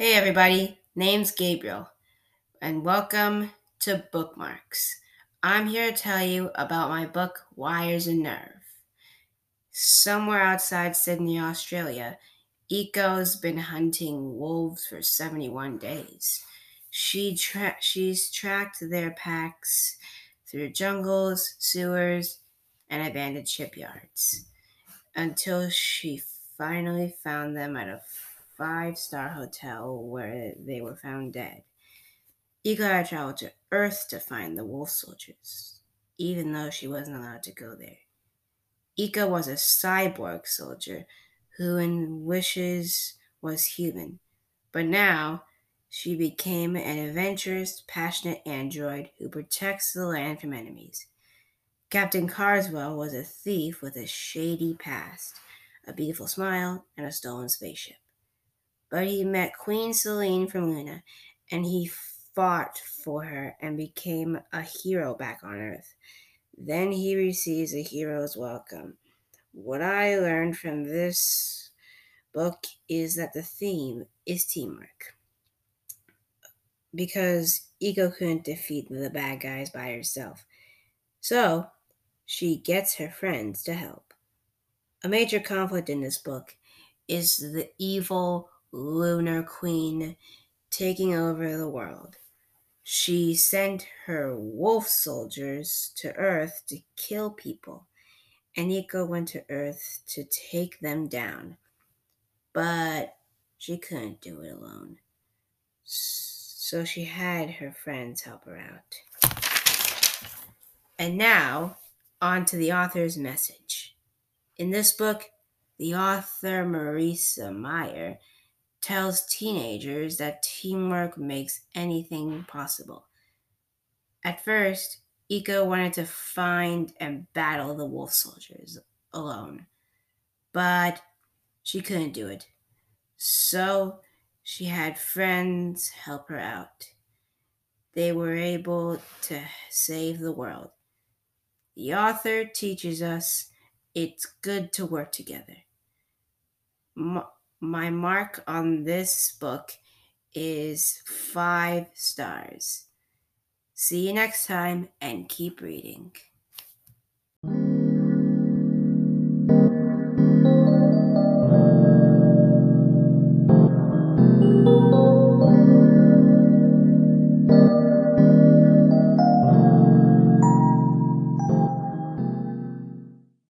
Hey everybody, name's Gabriel, and welcome to Bookmarks. I'm here to tell you about my book Wires and Nerve. Somewhere outside Sydney, Australia, Iko's been hunting wolves for 71 days. She tra- she's tracked their packs through jungles, sewers, and abandoned shipyards until she finally found them at a five star hotel where they were found dead. Had traveled to Earth to find the wolf soldiers, even though she wasn't allowed to go there. Iko was a cyborg soldier who, in wishes, was human, but now she became an adventurous, passionate android who protects the land from enemies. Captain Carswell was a thief with a shady past, a beautiful smile, and a stolen spaceship but he met Queen Selene from Luna and he fought for her and became a hero back on Earth. Then he receives a hero's welcome. What I learned from this book is that the theme is teamwork. Because Iko couldn't defeat the bad guys by herself. So she gets her friends to help. A major conflict in this book is the evil Lunar Queen taking over the world. She sent her wolf soldiers to Earth to kill people, and Iko went to Earth to take them down. But she couldn't do it alone. So she had her friends help her out. And now, on to the author's message. In this book, the author Marissa Meyer tells teenagers that teamwork makes anything possible. At first, Iko wanted to find and battle the wolf soldiers alone, but she couldn't do it. So she had friends help her out. They were able to save the world. The author teaches us it's good to work together my mark on this book is five stars. See you next time and keep reading.